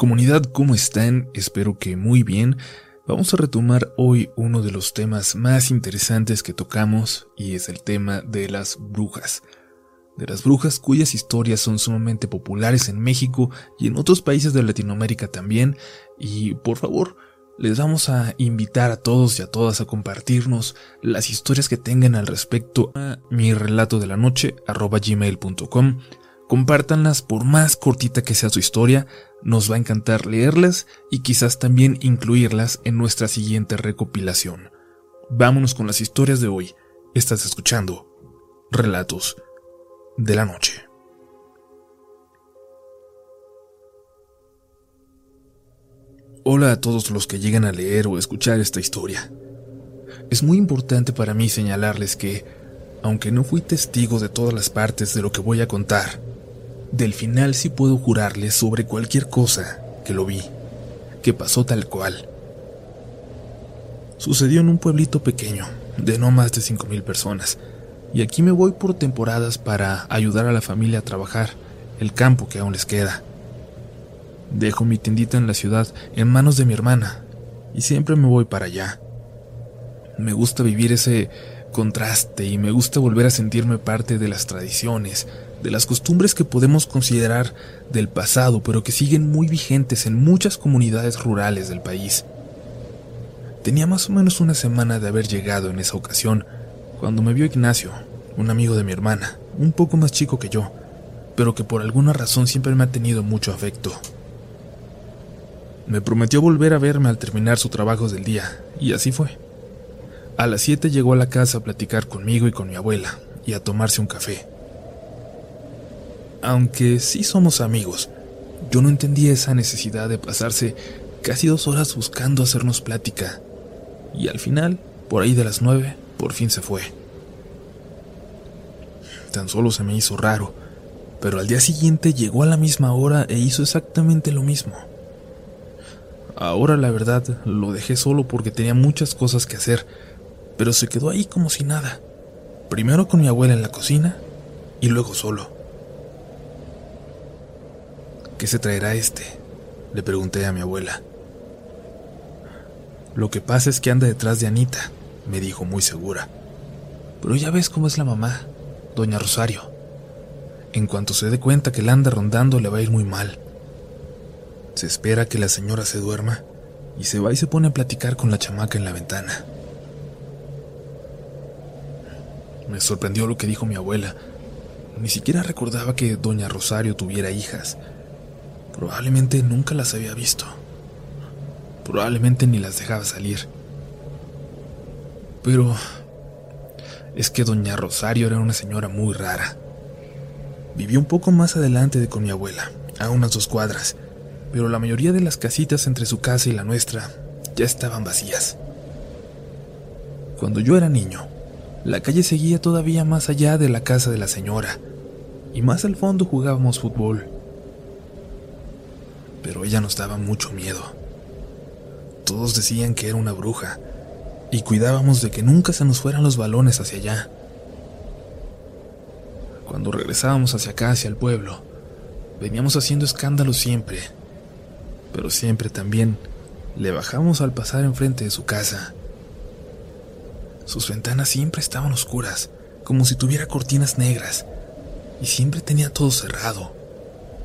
Comunidad, ¿cómo están? Espero que muy bien. Vamos a retomar hoy uno de los temas más interesantes que tocamos y es el tema de las brujas. De las brujas cuyas historias son sumamente populares en México y en otros países de Latinoamérica también. Y por favor, les vamos a invitar a todos y a todas a compartirnos las historias que tengan al respecto a mi relato de la noche Compártanlas por más cortita que sea su historia, nos va a encantar leerlas y quizás también incluirlas en nuestra siguiente recopilación. Vámonos con las historias de hoy. Estás escuchando Relatos de la Noche. Hola a todos los que llegan a leer o escuchar esta historia. Es muy importante para mí señalarles que, aunque no fui testigo de todas las partes de lo que voy a contar, del final sí puedo jurarles sobre cualquier cosa que lo vi, que pasó tal cual. Sucedió en un pueblito pequeño, de no más de 5.000 personas, y aquí me voy por temporadas para ayudar a la familia a trabajar el campo que aún les queda. Dejo mi tendita en la ciudad en manos de mi hermana, y siempre me voy para allá. Me gusta vivir ese contraste y me gusta volver a sentirme parte de las tradiciones, de las costumbres que podemos considerar del pasado, pero que siguen muy vigentes en muchas comunidades rurales del país. Tenía más o menos una semana de haber llegado en esa ocasión, cuando me vio Ignacio, un amigo de mi hermana, un poco más chico que yo, pero que por alguna razón siempre me ha tenido mucho afecto. Me prometió volver a verme al terminar su trabajo del día, y así fue. A las 7 llegó a la casa a platicar conmigo y con mi abuela, y a tomarse un café. Aunque sí somos amigos, yo no entendía esa necesidad de pasarse casi dos horas buscando hacernos plática. Y al final, por ahí de las nueve, por fin se fue. Tan solo se me hizo raro, pero al día siguiente llegó a la misma hora e hizo exactamente lo mismo. Ahora la verdad lo dejé solo porque tenía muchas cosas que hacer, pero se quedó ahí como si nada. Primero con mi abuela en la cocina y luego solo. ¿Qué se traerá este? Le pregunté a mi abuela. Lo que pasa es que anda detrás de Anita, me dijo muy segura. Pero ya ves cómo es la mamá, doña Rosario. En cuanto se dé cuenta que la anda rondando le va a ir muy mal. Se espera que la señora se duerma y se va y se pone a platicar con la chamaca en la ventana. Me sorprendió lo que dijo mi abuela. Ni siquiera recordaba que doña Rosario tuviera hijas. Probablemente nunca las había visto. Probablemente ni las dejaba salir. Pero es que doña Rosario era una señora muy rara. Vivió un poco más adelante de con mi abuela, a unas dos cuadras, pero la mayoría de las casitas entre su casa y la nuestra ya estaban vacías. Cuando yo era niño, la calle seguía todavía más allá de la casa de la señora, y más al fondo jugábamos fútbol pero ella nos daba mucho miedo. Todos decían que era una bruja, y cuidábamos de que nunca se nos fueran los balones hacia allá. Cuando regresábamos hacia acá, hacia el pueblo, veníamos haciendo escándalo siempre, pero siempre también le bajamos al pasar enfrente de su casa. Sus ventanas siempre estaban oscuras, como si tuviera cortinas negras, y siempre tenía todo cerrado,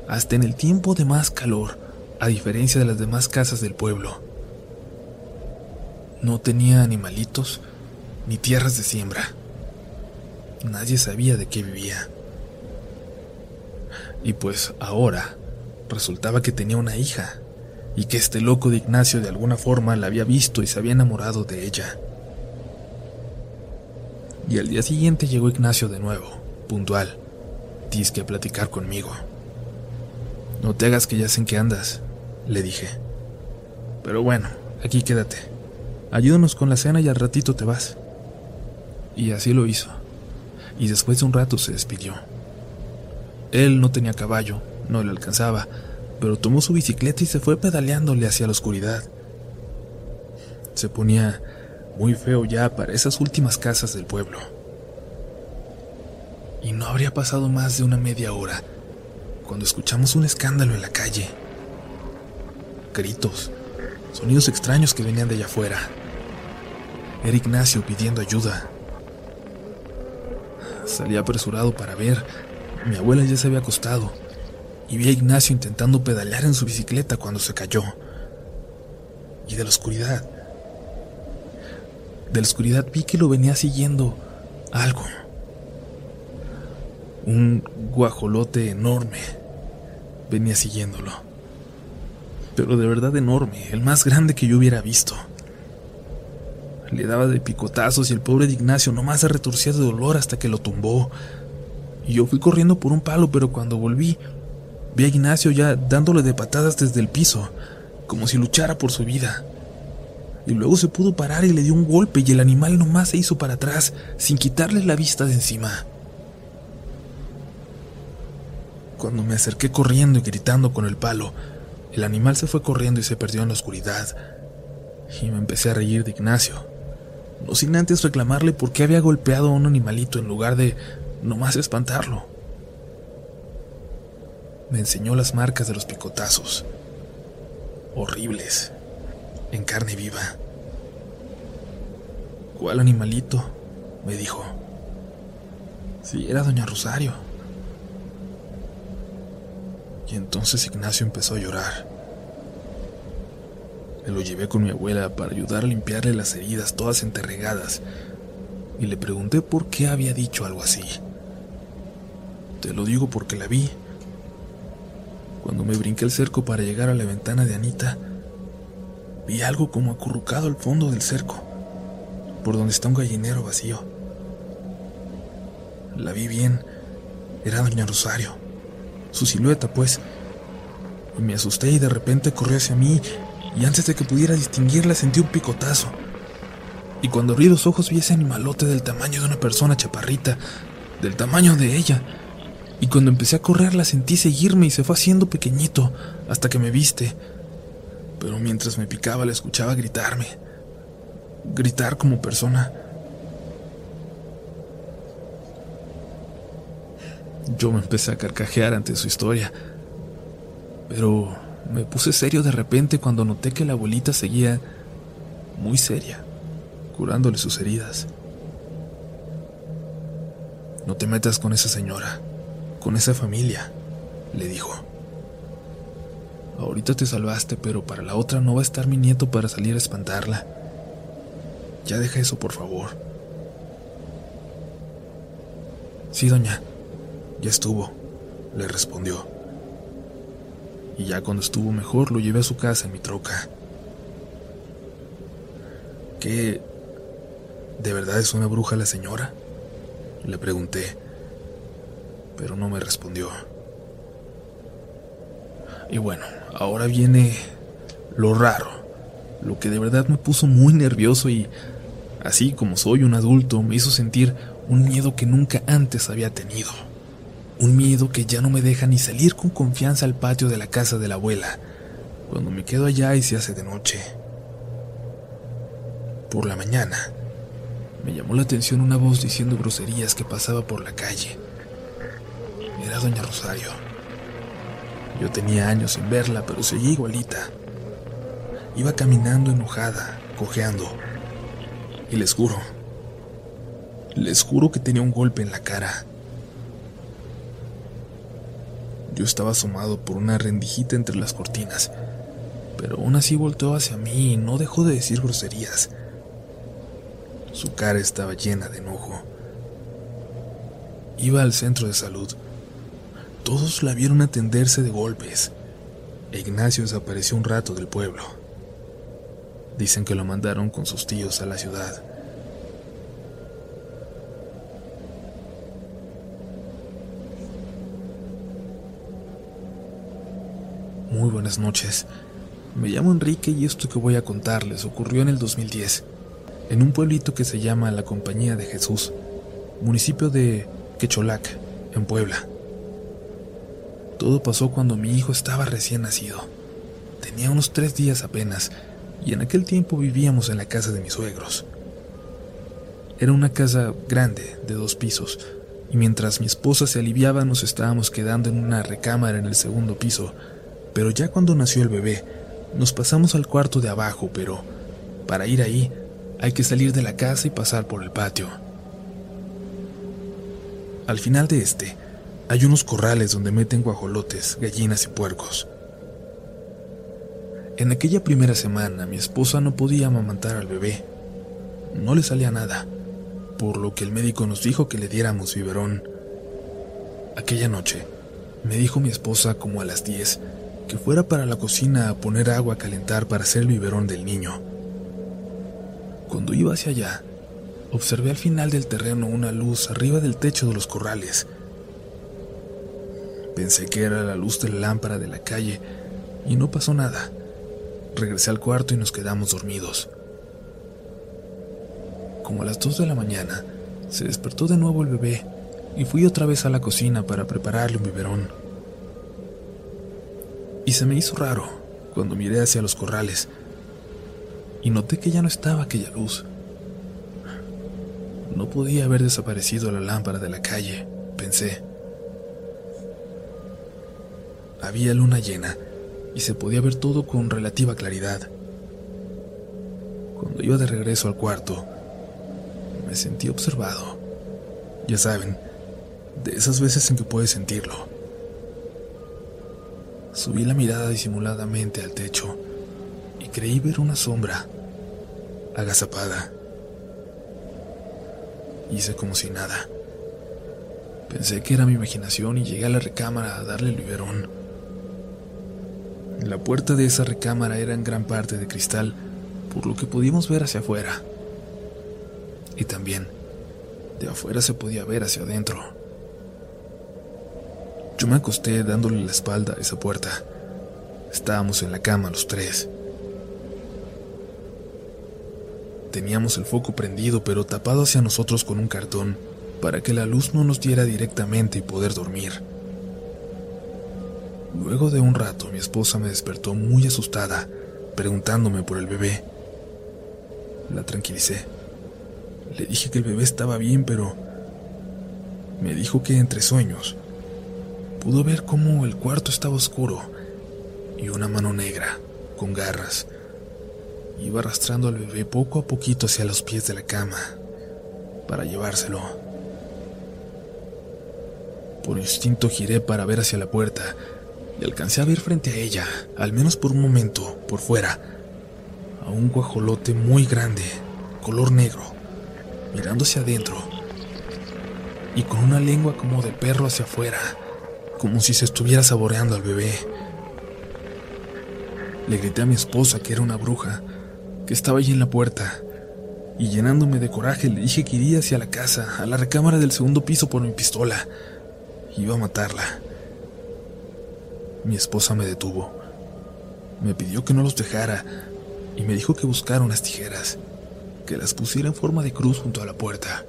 hasta en el tiempo de más calor a diferencia de las demás casas del pueblo. No tenía animalitos ni tierras de siembra. Nadie sabía de qué vivía. Y pues ahora resultaba que tenía una hija y que este loco de Ignacio de alguna forma la había visto y se había enamorado de ella. Y al día siguiente llegó Ignacio de nuevo, puntual, disque a platicar conmigo. No te hagas que ya sé en qué andas, le dije. Pero bueno, aquí quédate. Ayúdanos con la cena y al ratito te vas. Y así lo hizo. Y después de un rato se despidió. Él no tenía caballo, no le alcanzaba, pero tomó su bicicleta y se fue pedaleándole hacia la oscuridad. Se ponía muy feo ya para esas últimas casas del pueblo. Y no habría pasado más de una media hora cuando escuchamos un escándalo en la calle. Gritos, sonidos extraños que venían de allá afuera. Era Ignacio pidiendo ayuda. Salí apresurado para ver. Mi abuela ya se había acostado y vi a Ignacio intentando pedalear en su bicicleta cuando se cayó. Y de la oscuridad. De la oscuridad vi que lo venía siguiendo algo. Un guajolote enorme venía siguiéndolo. Pero de verdad enorme, el más grande que yo hubiera visto. Le daba de picotazos y el pobre de Ignacio nomás se retorcía de dolor hasta que lo tumbó. Y yo fui corriendo por un palo, pero cuando volví, vi a Ignacio ya dándole de patadas desde el piso, como si luchara por su vida. Y luego se pudo parar y le dio un golpe y el animal nomás se hizo para atrás, sin quitarle la vista de encima. Cuando me acerqué corriendo y gritando con el palo, el animal se fue corriendo y se perdió en la oscuridad. Y me empecé a reír de Ignacio no sin antes reclamarle por qué había golpeado a un animalito en lugar de nomás espantarlo. Me enseñó las marcas de los picotazos, horribles, en carne viva. ¿Cuál animalito? me dijo. Sí, era doña Rosario. Y entonces Ignacio empezó a llorar. Me lo llevé con mi abuela para ayudar a limpiarle las heridas todas enterregadas y le pregunté por qué había dicho algo así. Te lo digo porque la vi. Cuando me brinqué el cerco para llegar a la ventana de Anita, vi algo como acurrucado al fondo del cerco, por donde está un gallinero vacío. La vi bien, era doña Rosario, su silueta pues, me asusté y de repente corrió hacia mí y antes de que pudiera distinguirla sentí un picotazo. Y cuando abrí los ojos vi ese animalote del tamaño de una persona chaparrita, del tamaño de ella. Y cuando empecé a correr la sentí seguirme y se fue haciendo pequeñito hasta que me viste. Pero mientras me picaba la escuchaba gritarme. Gritar como persona. Yo me empecé a carcajear ante su historia. Pero me puse serio de repente cuando noté que la abuelita seguía muy seria, curándole sus heridas. No te metas con esa señora, con esa familia, le dijo. Ahorita te salvaste, pero para la otra no va a estar mi nieto para salir a espantarla. Ya deja eso, por favor. Sí, doña, ya estuvo, le respondió y ya cuando estuvo mejor lo llevé a su casa en mi troca. ¿Qué? ¿De verdad es una bruja la señora? Le pregunté, pero no me respondió. Y bueno, ahora viene lo raro, lo que de verdad me puso muy nervioso y, así como soy un adulto, me hizo sentir un miedo que nunca antes había tenido. Un miedo que ya no me deja ni salir con confianza al patio de la casa de la abuela, cuando me quedo allá y se hace de noche. Por la mañana, me llamó la atención una voz diciendo groserías que pasaba por la calle. Era doña Rosario. Yo tenía años sin verla, pero seguía igualita. Iba caminando enojada, cojeando. Y les juro, les juro que tenía un golpe en la cara. Yo estaba asomado por una rendijita entre las cortinas, pero aún así volteó hacia mí y no dejó de decir groserías. Su cara estaba llena de enojo. Iba al centro de salud. Todos la vieron atenderse de golpes. E Ignacio desapareció un rato del pueblo. Dicen que lo mandaron con sus tíos a la ciudad. Muy buenas noches. Me llamo Enrique y esto que voy a contarles ocurrió en el 2010, en un pueblito que se llama La Compañía de Jesús, municipio de Quecholac, en Puebla. Todo pasó cuando mi hijo estaba recién nacido. Tenía unos tres días apenas, y en aquel tiempo vivíamos en la casa de mis suegros. Era una casa grande, de dos pisos, y mientras mi esposa se aliviaba nos estábamos quedando en una recámara en el segundo piso, pero ya cuando nació el bebé, Nos pasamos al cuarto de abajo, pero para ir ahí hay que salir de la casa y pasar por el patio. Al final de este, hay unos corrales donde meten guajolotes, gallinas y puercos. En aquella primera semana mi esposa no podía amamantar al bebé. No le salía nada, por lo que el médico nos dijo que le diéramos biberón. Aquella noche, me dijo mi esposa como a las 10 que fuera para la cocina a poner agua a calentar para hacer el biberón del niño. Cuando iba hacia allá, observé al final del terreno una luz arriba del techo de los corrales. Pensé que era la luz de la lámpara de la calle y no pasó nada. Regresé al cuarto y nos quedamos dormidos. Como a las 2 de la mañana, se despertó de nuevo el bebé y fui otra vez a la cocina para prepararle un biberón. Y se me hizo raro cuando miré hacia los corrales y noté que ya no estaba aquella luz. No podía haber desaparecido la lámpara de la calle, pensé. Había luna llena y se podía ver todo con relativa claridad. Cuando iba de regreso al cuarto, me sentí observado. Ya saben, de esas veces en que puedes sentirlo. Subí la mirada disimuladamente al techo y creí ver una sombra agazapada. Hice como si nada. Pensé que era mi imaginación y llegué a la recámara a darle el biberón. La puerta de esa recámara era en gran parte de cristal, por lo que pudimos ver hacia afuera. Y también, de afuera se podía ver hacia adentro. Yo me acosté dándole la espalda a esa puerta. Estábamos en la cama los tres. Teníamos el foco prendido pero tapado hacia nosotros con un cartón para que la luz no nos diera directamente y poder dormir. Luego de un rato mi esposa me despertó muy asustada, preguntándome por el bebé. La tranquilicé. Le dije que el bebé estaba bien, pero me dijo que entre sueños pudo ver cómo el cuarto estaba oscuro y una mano negra, con garras, Iba arrastrando al bebé poco a poquito hacia los pies de la cama para llevárselo. Por instinto giré para ver hacia la puerta y alcancé a ver frente a ella, al menos por un momento, por fuera, a un guajolote muy grande, color negro, mirando hacia adentro y con una lengua como de perro hacia afuera, como si se estuviera saboreando al bebé. Le grité a mi esposa que era una bruja, que estaba allí en la puerta, y llenándome de coraje le dije que iría hacia la casa, a la recámara del segundo piso por mi pistola. Iba a matarla. Mi esposa me detuvo. Me pidió que no los dejara y me dijo que buscara unas tijeras, que las pusiera en forma de cruz junto a la puerta.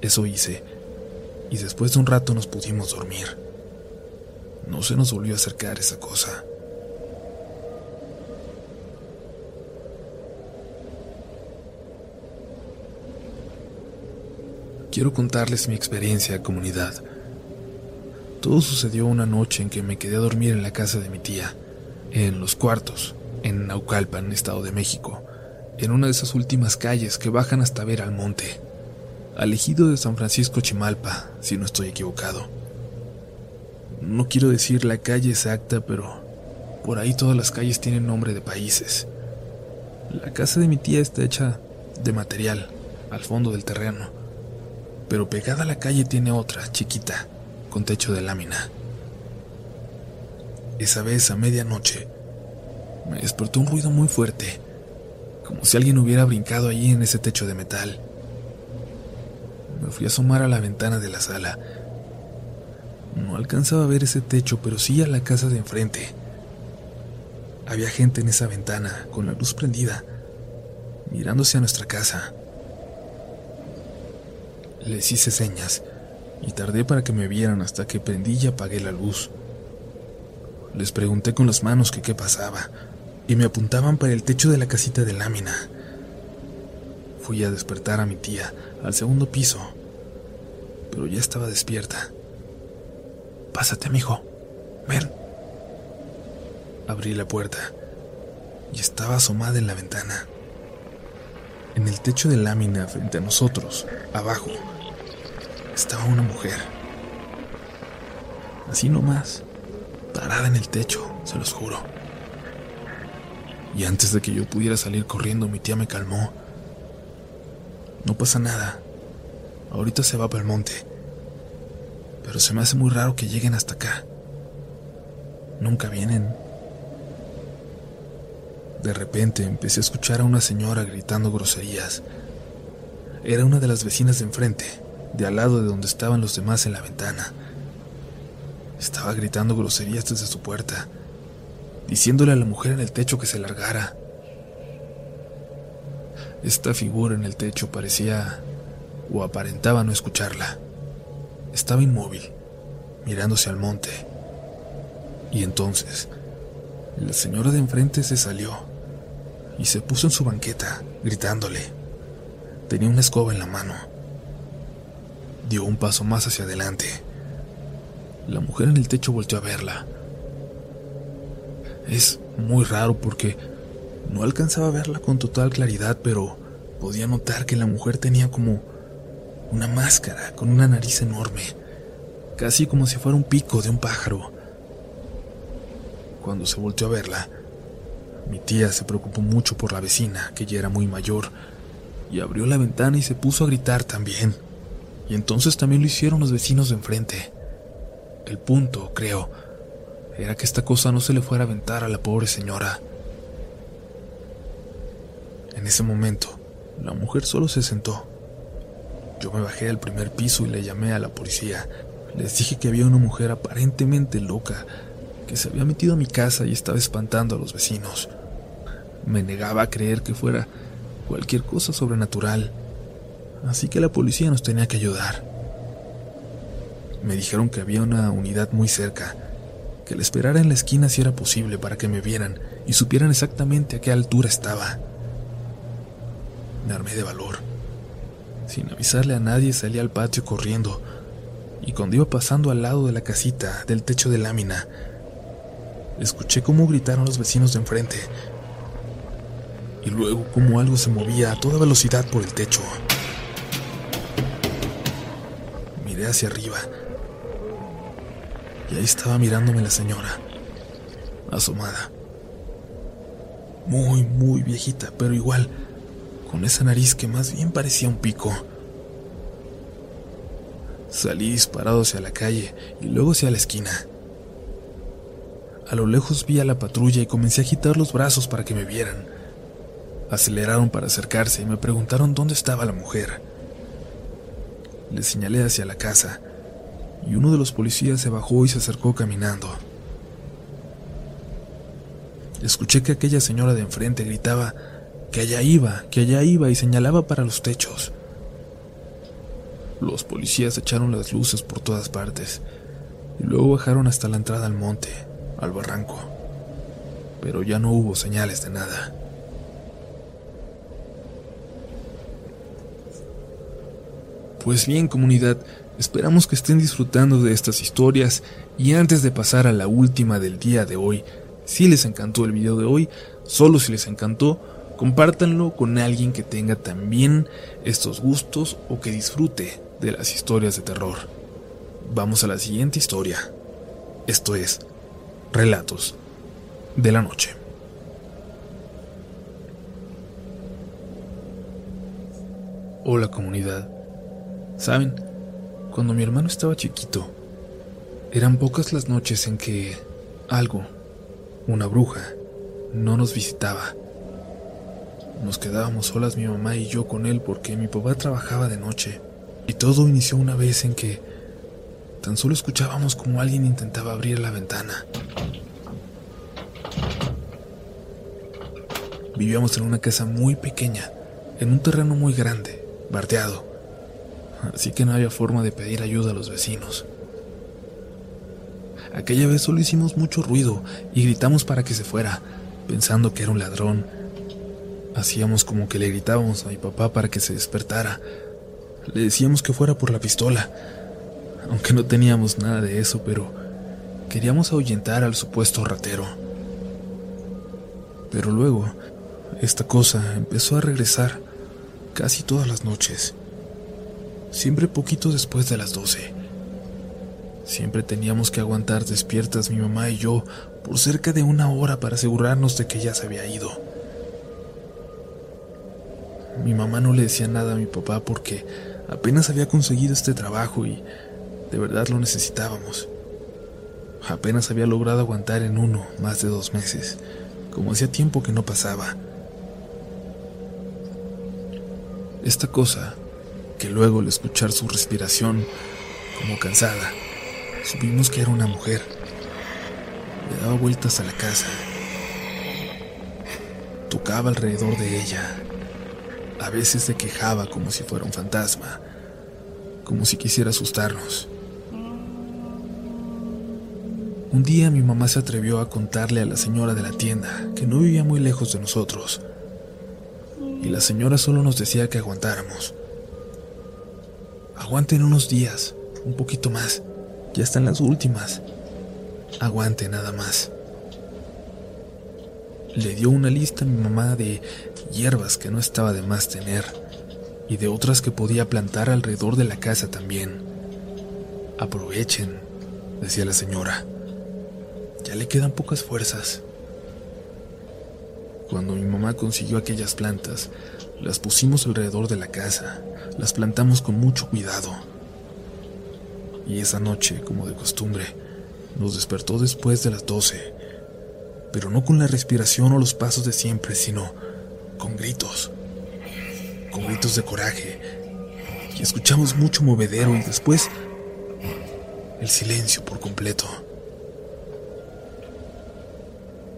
Eso hice, y después de un rato nos pudimos dormir. No se nos volvió a acercar esa cosa. quiero contarles mi experiencia, comunidad. Todo sucedió una noche en que me quedé a dormir en la casa de mi tía, en los cuartos, en Naucalpan, Estado de México, en una de esas últimas calles que bajan hasta ver al monte, al ejido de San Francisco Chimalpa, si no estoy equivocado. No quiero decir la calle exacta, pero por ahí todas las calles tienen nombre de países. La casa de mi tía está hecha de material, al fondo del terreno pero pegada a la calle tiene otra, chiquita, con techo de lámina. Esa vez a medianoche me despertó un ruido muy fuerte, como si alguien hubiera brincado allí en ese techo de metal. Me fui a asomar a la ventana de la sala. No alcanzaba a ver ese techo, pero sí a la casa de enfrente. Había gente en esa ventana, con la luz prendida, mirándose a nuestra casa. Les hice señas y tardé para que me vieran hasta que prendí y apagué la luz. Les pregunté con las manos que qué pasaba y me apuntaban para el techo de la casita de lámina. Fui a despertar a mi tía al segundo piso, pero ya estaba despierta. Pásate, amigo. Ven. Abrí la puerta y estaba asomada en la ventana. En el techo de lámina frente a nosotros, abajo, estaba una mujer. Así nomás, parada en el techo, se los juro. Y antes de que yo pudiera salir corriendo, mi tía me calmó. No pasa nada. Ahorita se va para el monte. Pero se me hace muy raro que lleguen hasta acá. Nunca vienen. De repente empecé a escuchar a una señora gritando groserías. Era una de las vecinas de enfrente, de al lado de donde estaban los demás en la ventana. Estaba gritando groserías desde su puerta diciéndole a la mujer en el techo que se largara. Esta figura en el techo parecía o aparentaba no escucharla. Estaba inmóvil, mirándose al monte. Y entonces, la señora de enfrente se salió y se puso en su banqueta, gritándole. Tenía una escoba en la mano. Dio un paso más hacia adelante. La mujer en el techo volteó a verla es muy raro porque no alcanzaba a verla con total claridad, pero podía notar que la mujer tenía como una máscara con una nariz enorme, casi como si fuera un pico de un pájaro. Cuando se volteó a verla, mi tía se preocupó mucho por la vecina, que ya era muy mayor, y abrió la ventana y se puso a gritar también. Y entonces también lo hicieron los vecinos de enfrente. El punto, creo, era que esta cosa no se le fuera a aventar a la pobre señora. En ese momento, la mujer solo se sentó. Yo me bajé al primer piso y le llamé a la policía. Les dije que había una mujer aparentemente loca que se había metido a mi casa y estaba espantando a los vecinos. Me negaba a creer que fuera cualquier cosa sobrenatural, así que la policía nos tenía que ayudar. Me dijeron que había una unidad muy cerca que le esperara en la esquina si era posible para que me vieran y supieran exactamente a qué altura estaba. Armé de valor. Sin avisarle a nadie salí al patio corriendo y cuando iba pasando al lado de la casita del techo de lámina, escuché cómo gritaron los vecinos de enfrente y luego cómo algo se movía a toda velocidad por el techo. Miré hacia arriba y ahí estaba mirándome la señora, asomada. Muy, muy viejita, pero igual, con esa nariz que más bien parecía un pico. Salí disparado hacia la calle y luego hacia la esquina. A lo lejos vi a la patrulla y comencé a agitar los brazos para que me vieran. Aceleraron para acercarse y me preguntaron dónde estaba la mujer. Les señalé hacia la casa, y uno de los policías se bajó y se acercó caminando. Escuché que aquella señora de enfrente gritaba que allá iba, que allá iba y señalaba para los techos. Los policías echaron las luces por todas partes y luego bajaron hasta la entrada al monte, al barranco. Pero ya no hubo señales de nada. Pues bien, comunidad, Esperamos que estén disfrutando de estas historias y antes de pasar a la última del día de hoy, si les encantó el video de hoy, solo si les encantó, compártanlo con alguien que tenga también estos gustos o que disfrute de las historias de terror. Vamos a la siguiente historia. Esto es Relatos de la Noche. Hola comunidad. ¿Saben? Cuando mi hermano estaba chiquito, eran pocas las noches en que algo, una bruja, no nos visitaba. Nos quedábamos solas mi mamá y yo con él porque mi papá trabajaba de noche. Y todo inició una vez en que tan solo escuchábamos como alguien intentaba abrir la ventana. Vivíamos en una casa muy pequeña, en un terreno muy grande, bardeado así que no había forma de pedir ayuda a los vecinos. Aquella vez solo hicimos mucho ruido y gritamos para que se fuera, pensando que era un ladrón. Hacíamos como que le gritábamos a mi papá para que se despertara. Le decíamos que fuera por la pistola, aunque no teníamos nada de eso, pero queríamos ahuyentar al supuesto ratero. Pero luego, esta cosa empezó a regresar casi todas las noches, siempre poquito después de las doce. Siempre teníamos que aguantar despiertas mi mamá y yo por cerca de una hora para asegurarnos de que ya se había ido. Mi mamá no le decía nada a mi papá porque apenas había conseguido este trabajo y de verdad lo necesitábamos. Apenas había logrado aguantar en uno más de dos meses, como hacía tiempo que no pasaba. Esta cosa, que luego al escuchar su respiración, como cansada, supimos que era una mujer. Le daba vueltas a la casa. Tocaba alrededor de ella. A veces se quejaba como si fuera un fantasma, como si quisiera asustarnos. Un día mi mamá se atrevió a contarle a la señora de la tienda que no vivía muy lejos de nosotros. Y la señora solo nos decía que aguantáramos. Aguanten unos días, un poquito más. Ya están las últimas. Aguante nada más. Le dio una lista a mi mamá de hierbas que no estaba de más tener y de otras que podía plantar alrededor de la casa también. Aprovechen, decía la señora. Ya le quedan pocas fuerzas. Cuando mi mamá consiguió aquellas plantas, las pusimos alrededor de la casa, las plantamos con mucho cuidado. Y esa noche, como de costumbre, nos despertó después de las doce, pero no con la respiración o los pasos de siempre, sino con gritos, con gritos de coraje. Y escuchamos mucho movedero y después el silencio por completo.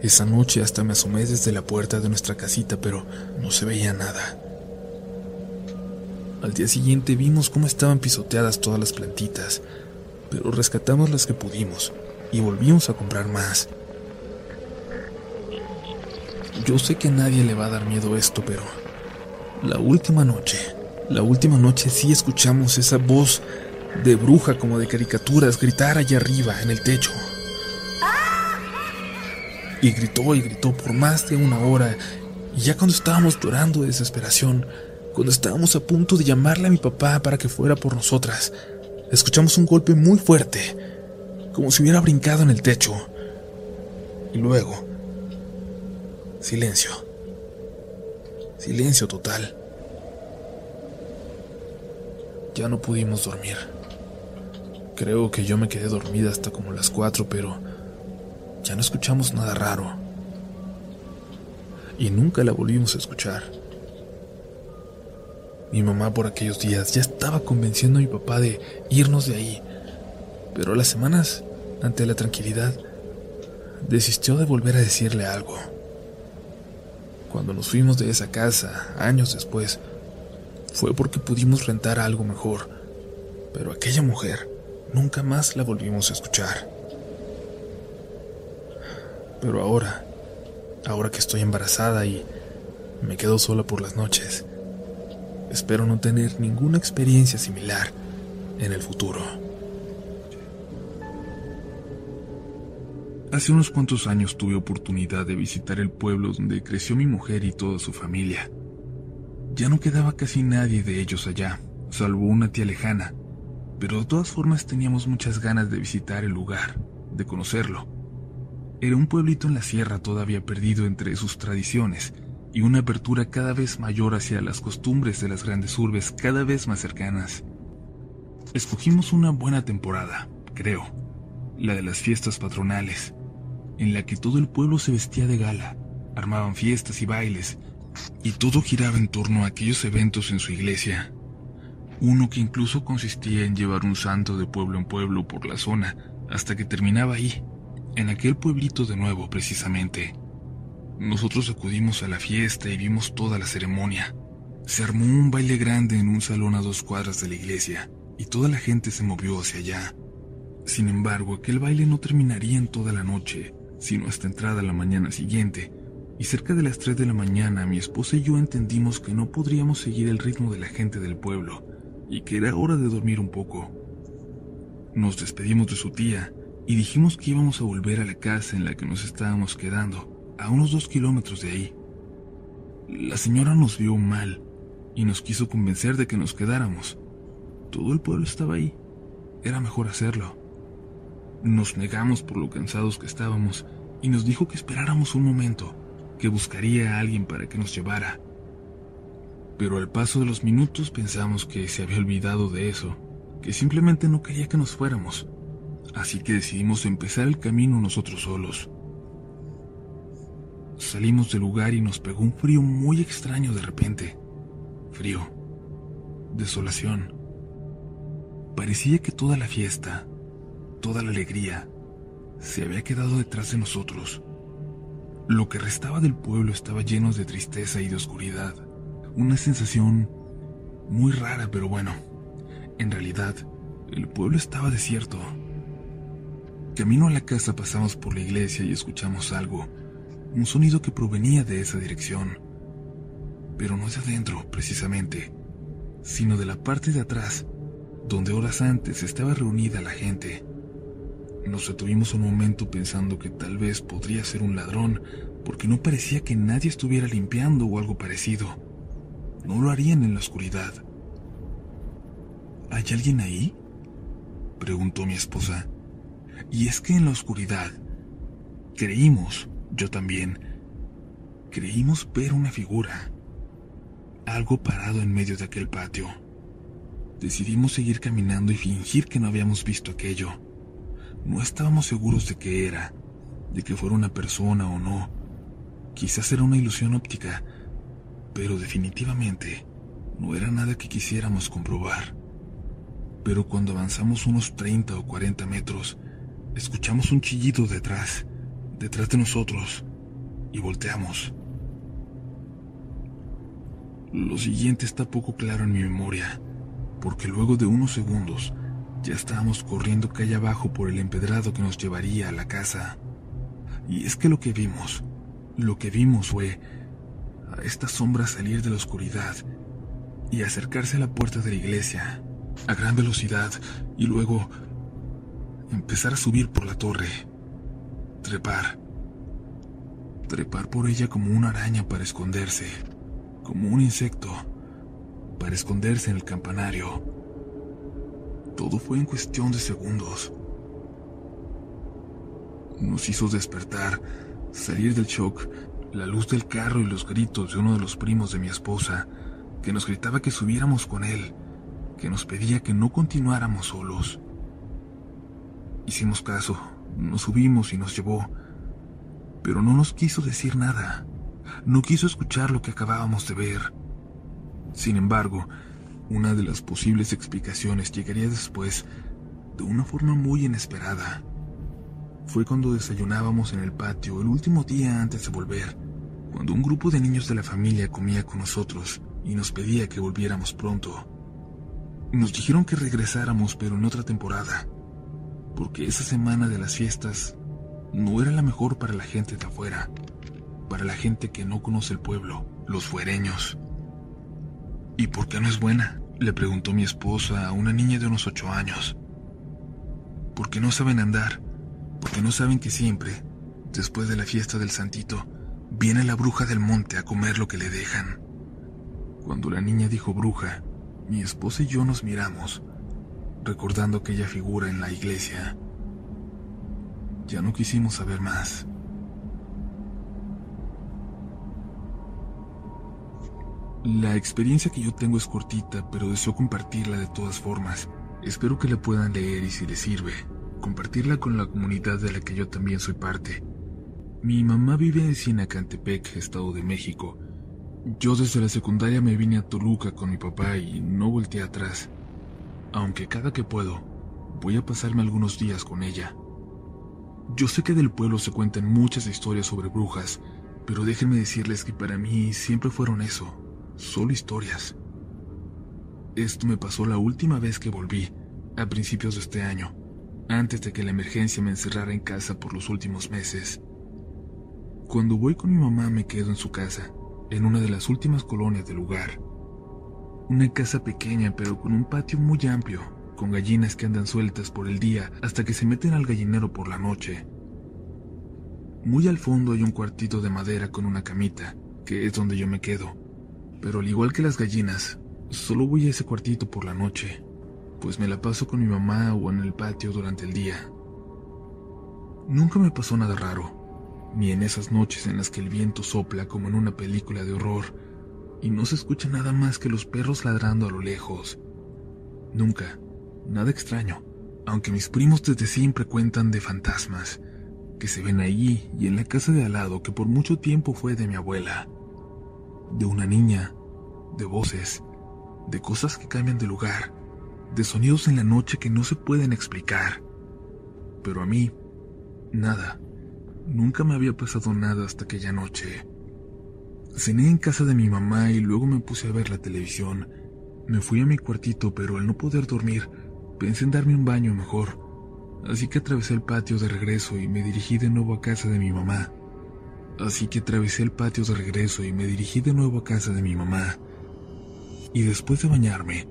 Esa noche hasta me asomé desde la puerta de nuestra casita, pero no se veía nada. Al día siguiente vimos cómo estaban pisoteadas todas las plantitas, pero rescatamos las que pudimos y volvimos a comprar más. Yo sé que nadie le va a dar miedo esto, pero la última noche, la última noche sí escuchamos esa voz de bruja como de caricaturas gritar allá arriba en el techo. Y gritó y gritó por más de una hora. Y ya cuando estábamos llorando de desesperación, cuando estábamos a punto de llamarle a mi papá para que fuera por nosotras, escuchamos un golpe muy fuerte, como si hubiera brincado en el techo. Y luego, silencio. Silencio total. Ya no pudimos dormir. Creo que yo me quedé dormida hasta como las cuatro, pero ya no escuchamos nada raro. Y nunca la volvimos a escuchar. Mi mamá por aquellos días ya estaba convenciendo a mi papá de irnos de ahí, pero a las semanas, ante la tranquilidad, desistió de volver a decirle algo. Cuando nos fuimos de esa casa, años después, fue porque pudimos rentar algo mejor, pero aquella mujer nunca más la volvimos a escuchar. Pero ahora, ahora que estoy embarazada y me quedo sola por las noches, espero no tener ninguna experiencia similar en el futuro. Hace unos cuantos años tuve oportunidad de visitar el pueblo donde creció mi mujer y toda su familia. Ya no quedaba casi nadie de ellos allá, salvo una tía lejana, pero de todas formas teníamos muchas ganas de visitar el lugar, de conocerlo. Era un pueblito en la sierra todavía perdido entre sus tradiciones y una apertura cada vez mayor hacia las costumbres de las grandes urbes cada vez más cercanas. Escogimos una buena temporada, creo, la de las fiestas patronales, en la que todo el pueblo se vestía de gala, armaban fiestas y bailes, y todo giraba en torno a aquellos eventos en su iglesia. Uno que incluso consistía en llevar un santo de pueblo en pueblo por la zona hasta que terminaba ahí, en aquel pueblito de nuevo precisamente. Nosotros acudimos a la fiesta y vimos toda la ceremonia. Se armó un baile grande en un salón a dos cuadras de la iglesia, y toda la gente se movió hacia allá. Sin embargo, aquel baile no terminaría en toda la noche, sino hasta entrada la mañana siguiente, y cerca de las tres de la mañana mi esposa y yo entendimos que no podríamos seguir el ritmo de la gente del pueblo, y que era hora de dormir un poco. Nos despedimos de su tía, y dijimos que íbamos a volver a la casa en la que nos estábamos quedando, a unos dos kilómetros de ahí. La señora nos vio mal y nos quiso convencer de que nos quedáramos. Todo el pueblo estaba ahí. Era mejor hacerlo. Nos negamos por lo cansados que estábamos y nos dijo que esperáramos un momento, que buscaría a alguien para que nos llevara. Pero al paso de los minutos pensamos que se había olvidado de eso, que simplemente no quería que nos fuéramos. Así que decidimos empezar el camino nosotros solos. Salimos del lugar y nos pegó un frío muy extraño de repente. Frío. Desolación. Parecía que toda la fiesta, toda la alegría, se había quedado detrás de nosotros. Lo que restaba del pueblo estaba lleno de tristeza y de oscuridad. Una sensación muy rara, pero bueno, en realidad, el pueblo estaba desierto. Camino a la casa pasamos por la iglesia y escuchamos algo, un sonido que provenía de esa dirección. Pero no de adentro, precisamente, sino de la parte de atrás, donde horas antes estaba reunida la gente. Nos detuvimos un momento pensando que tal vez podría ser un ladrón, porque no parecía que nadie estuviera limpiando o algo parecido. No lo harían en la oscuridad. ¿Hay alguien ahí? preguntó mi esposa. Y es que en la oscuridad creímos, yo también, creímos ver una figura, algo parado en medio de aquel patio. Decidimos seguir caminando y fingir que no habíamos visto aquello. No estábamos seguros de qué era, de que fuera una persona o no. Quizás era una ilusión óptica, pero definitivamente no era nada que quisiéramos comprobar. Pero cuando avanzamos unos 30 o 40 metros, escuchamos un chillido detrás, detrás de nosotros, y volteamos. Lo siguiente está poco claro en mi memoria, porque luego de unos segundos ya estábamos corriendo calle abajo por el empedrado que nos llevaría a la casa. Y es que lo que vimos, lo que vimos fue a esta sombra salir de la oscuridad y acercarse a la puerta de la iglesia a gran velocidad y luego empezar a subir por la torre. Trepar. Trepar por ella como una araña para esconderse, como un insecto, para esconderse en el campanario. Todo fue en cuestión de segundos. Nos hizo despertar, salir del shock, la luz del carro y los gritos de uno de los primos de mi esposa, que nos gritaba que subiéramos con él, que nos pedía que no continuáramos solos. Hicimos caso, nos subimos y nos llevó, pero no nos quiso decir nada, no quiso escuchar lo que acabábamos de ver. Sin embargo, una de las posibles explicaciones llegaría después, de una forma muy inesperada. Fue cuando desayunábamos en el patio el último día antes de volver, cuando un grupo de niños de la familia comía con nosotros y nos pedía que volviéramos pronto. Nos dijeron que regresáramos pero en otra temporada, porque esa semana de las fiestas no era la mejor para la gente de afuera, para la gente que no conoce el pueblo, los fuereños. ¿Y por qué no es buena? Le preguntó mi esposa a una niña de unos ocho años. Porque no saben andar, porque no saben que siempre, después de la fiesta del santito, viene la bruja del monte a comer lo que le dejan. Cuando la niña dijo bruja, mi esposa y yo nos miramos, recordando aquella figura en la iglesia. Ya no quisimos saber más. La experiencia que yo tengo es cortita, pero deseo compartirla de todas formas. Espero que la puedan leer y si les sirve, compartirla con la comunidad de la que yo también soy parte. Mi mamá vive en Sinacantepec, Estado de México. Yo desde la secundaria me vine a Toluca con mi papá y no volteé atrás. Aunque cada que puedo, voy a pasarme algunos días con ella. Yo sé que del pueblo se cuentan muchas historias sobre brujas, pero déjenme decirles que para mí siempre fueron eso, solo historias. Esto me pasó la última vez que volví, a principios de este año, antes de que la emergencia me encerrara en casa por los últimos meses. Cuando voy con mi mamá me quedo en su casa, en una de las últimas colonias del lugar. Una casa pequeña pero con un patio muy amplio, con gallinas que andan sueltas por el día hasta que se meten al gallinero por la noche. Muy al fondo hay un cuartito de madera con una camita, que es donde yo me quedo. Pero al igual que las gallinas, solo voy a ese cuartito por la noche, pues me la paso con mi mamá o en el patio durante el día. Nunca me pasó nada raro, ni en esas noches en las que el viento sopla como en una película de horror y no se escucha nada más que los perros ladrando a lo lejos. Nunca, nada extraño, aunque mis primos desde siempre cuentan de fantasmas que se ven ahí y en la casa de al lado que por mucho tiempo fue de mi abuela. De una niña, de voces, de cosas que cambian de lugar, de sonidos en la noche que no se pueden explicar. Pero a mí, Nada. Nunca me había pasado nada hasta aquella noche. Cené en casa de mi mamá y luego me puse a ver la televisión. Me fui a mi cuartito, pero al no poder dormir, pensé en darme un baño mejor. Así que atravesé el patio de regreso y me dirigí de nuevo a casa de mi mamá. Así que atravesé el patio de regreso y me dirigí de nuevo a casa de mi mamá. Y después de bañarme,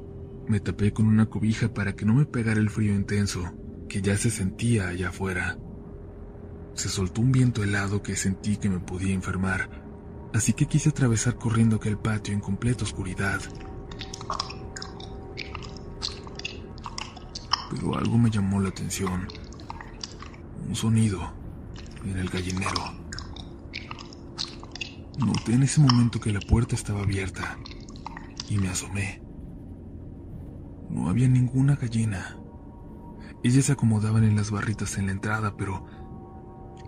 me tapé con una cobija para que no me pegara el frío intenso que ya se sentía allá afuera se soltó un viento helado que sentí que me podía enfermar, así que quise atravesar corriendo aquel patio en completa oscuridad. Pero algo me llamó la atención. Un sonido en el gallinero. Noté en ese momento que la puerta estaba abierta y me asomé. No había ninguna gallina. Ellas se acomodaban en las barritas en la entrada, pero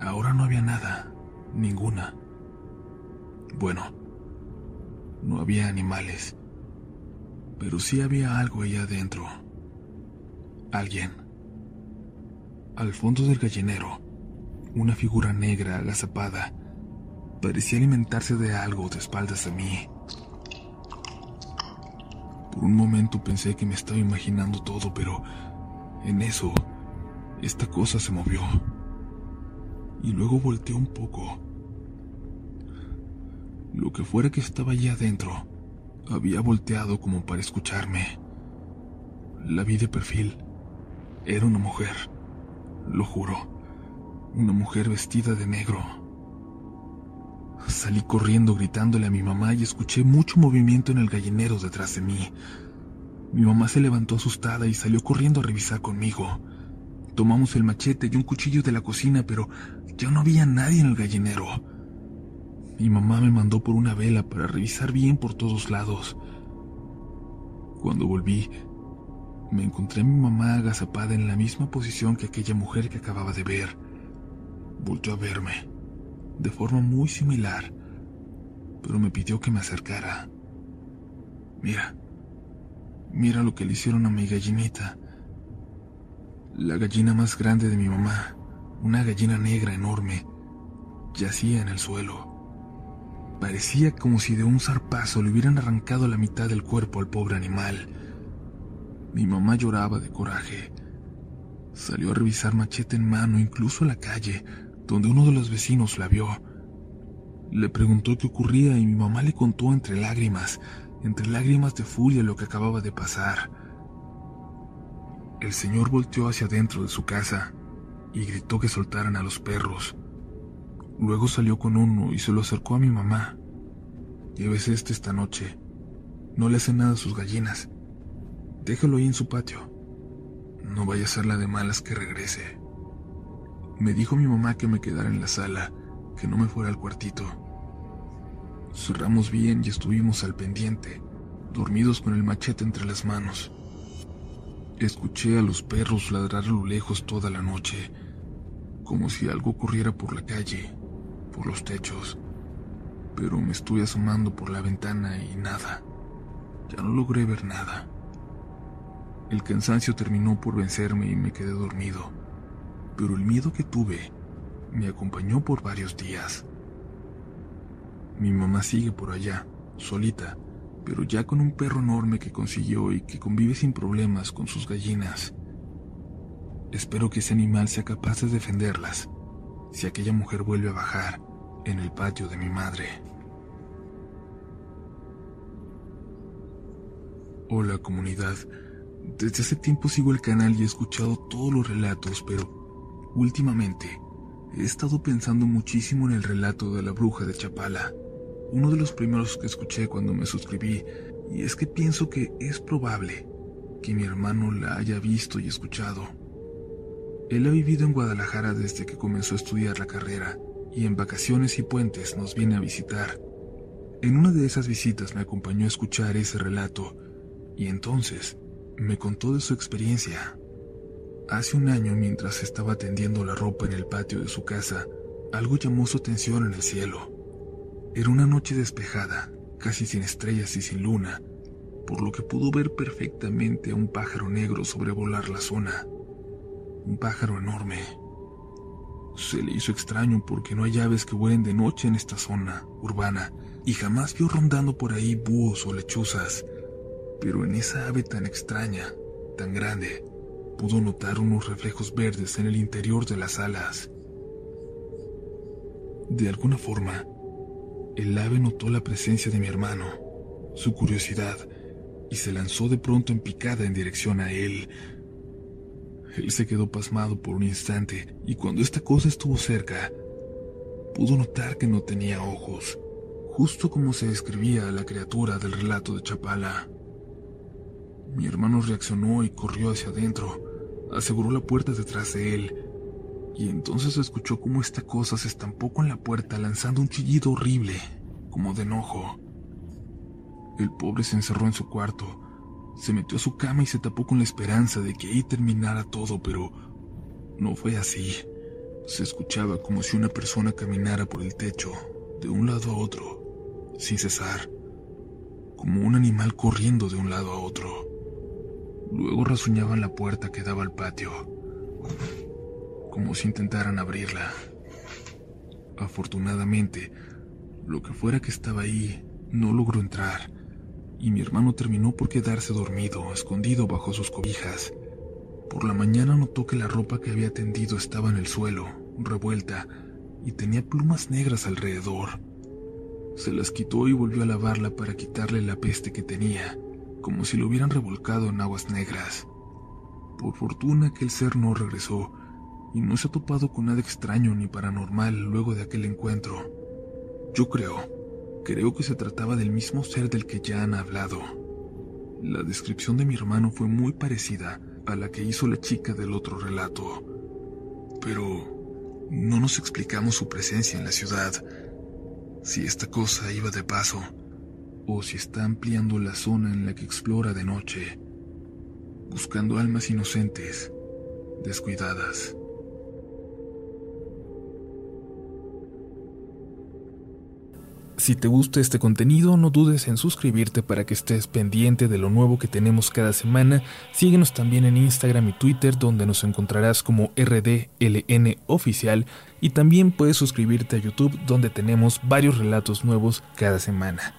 Ahora no había nada, ninguna. Bueno, no había animales, pero sí había algo ahí adentro. Alguien. Al fondo del gallinero, una figura negra agazapada parecía alimentarse de algo de espaldas a mí. Por un momento pensé que me estaba imaginando todo, pero en eso, esta cosa se movió y luego volteó un poco. Lo que fuera que estaba allí adentro, había volteado como para escucharme. La vi de perfil. Era una mujer, lo juro, una mujer vestida de negro. Salí corriendo gritándole a mi mamá y escuché mucho movimiento en el gallinero detrás de mí. Mi mamá se levantó asustada y salió corriendo a revisar conmigo. Tomamos el machete y un cuchillo de la cocina, pero ya no había nadie en el gallinero. Mi mamá me mandó por una vela para revisar bien por todos lados. Cuando volví, me encontré a mi mamá agazapada en la misma posición que aquella mujer que acababa de ver. Volvió a verme, de forma muy similar, pero me pidió que me acercara. Mira, mira lo que le hicieron a mi gallinita. La gallina más grande de mi mamá, una gallina negra enorme, yacía en el suelo. Parecía como si de un zarpazo le hubieran arrancado la mitad del cuerpo al pobre animal. Mi mamá lloraba de coraje. Salió a revisar machete en mano incluso a la calle, donde uno de los vecinos la vio. Le preguntó qué ocurría y mi mamá le contó entre lágrimas, entre lágrimas de furia lo que acababa de pasar. El señor volteó hacia adentro de su casa y gritó que soltaran a los perros. Luego salió con uno y se lo acercó a mi mamá. Lleves este esta noche. No le hace nada a sus gallinas. Déjalo ahí en su patio. No vaya a ser la de malas que regrese. Me dijo mi mamá que me quedara en la sala, que no me fuera al cuartito. Cerramos bien y estuvimos al pendiente, dormidos con el machete entre las manos. Escuché a los perros ladrar a lo lejos toda la noche, como si algo ocurriera por la calle, por los techos. Pero me estuve asomando por la ventana y nada. Ya no logré ver nada. El cansancio terminó por vencerme y me quedé dormido. Pero el miedo que tuve me acompañó por varios días. Mi mamá sigue por allá, solita, pero ya con un perro enorme que consiguió y que convive sin problemas con sus gallinas. Espero que ese animal sea capaz de defenderlas si aquella mujer vuelve a bajar en el patio de mi madre. Hola comunidad, desde hace tiempo sigo el canal y he escuchado todos los relatos, pero últimamente He estado pensando muchísimo en el relato de la bruja de Chapala, uno de los primeros que escuché cuando me suscribí, y es que pienso que es probable que mi hermano la haya visto y escuchado. Él ha vivido en Guadalajara desde que comenzó a estudiar la carrera y en vacaciones y puentes nos viene a visitar. En una de esas visitas me acompañó a escuchar ese relato y entonces me contó de su experiencia. Hace un año, mientras estaba tendiendo la ropa en el patio de su casa, algo llamó su atención en el cielo. Era una noche despejada, casi sin estrellas y sin luna, por lo que pudo ver perfectamente a un pájaro negro sobrevolar la zona. Un pájaro enorme. Se le hizo extraño porque no hay aves que vuelen de noche en esta zona urbana y jamás vio rondando por ahí búhos o lechuzas. Pero en esa ave tan extraña, tan grande, pudo notar unos reflejos verdes en el interior de las alas. De alguna forma, el ave notó la presencia de mi hermano, su curiosidad, y se lanzó de pronto en picada en dirección a él. Él se quedó pasmado por un instante y cuando esta cosa estuvo cerca, pudo notar que no tenía ojos, justo como se describía a la criatura del relato de Chapala. Mi hermano reaccionó y corrió hacia adentro, aseguró la puerta detrás de él y entonces escuchó cómo esta cosa se estampó con la puerta lanzando un chillido horrible, como de enojo. El pobre se encerró en su cuarto, se metió a su cama y se tapó con la esperanza de que ahí terminara todo, pero no fue así. Se escuchaba como si una persona caminara por el techo, de un lado a otro, sin cesar, como un animal corriendo de un lado a otro. Luego razuñaban la puerta que daba al patio como si intentaran abrirla. Afortunadamente, lo que fuera que estaba ahí no logró entrar, y mi hermano terminó por quedarse dormido, escondido bajo sus cobijas. Por la mañana notó que la ropa que había tendido estaba en el suelo, revuelta, y tenía plumas negras alrededor. Se las quitó y volvió a lavarla para quitarle la peste que tenía, como si lo hubieran revolcado en aguas negras. Por fortuna aquel ser no regresó, y no se ha topado con nada extraño ni paranormal luego de aquel encuentro. Yo creo, creo que se trataba del mismo ser del que ya han hablado. La descripción de mi hermano fue muy parecida a la que hizo la chica del otro relato. Pero no nos explicamos su presencia en la ciudad, si esta cosa iba de paso, o si está ampliando la zona en la que explora de noche, buscando almas inocentes, descuidadas. Si te gusta este contenido, no dudes en suscribirte para que estés pendiente de lo nuevo que tenemos cada semana. Síguenos también en Instagram y Twitter, donde nos encontrarás como RDLN Oficial. Y también puedes suscribirte a YouTube, donde tenemos varios relatos nuevos cada semana.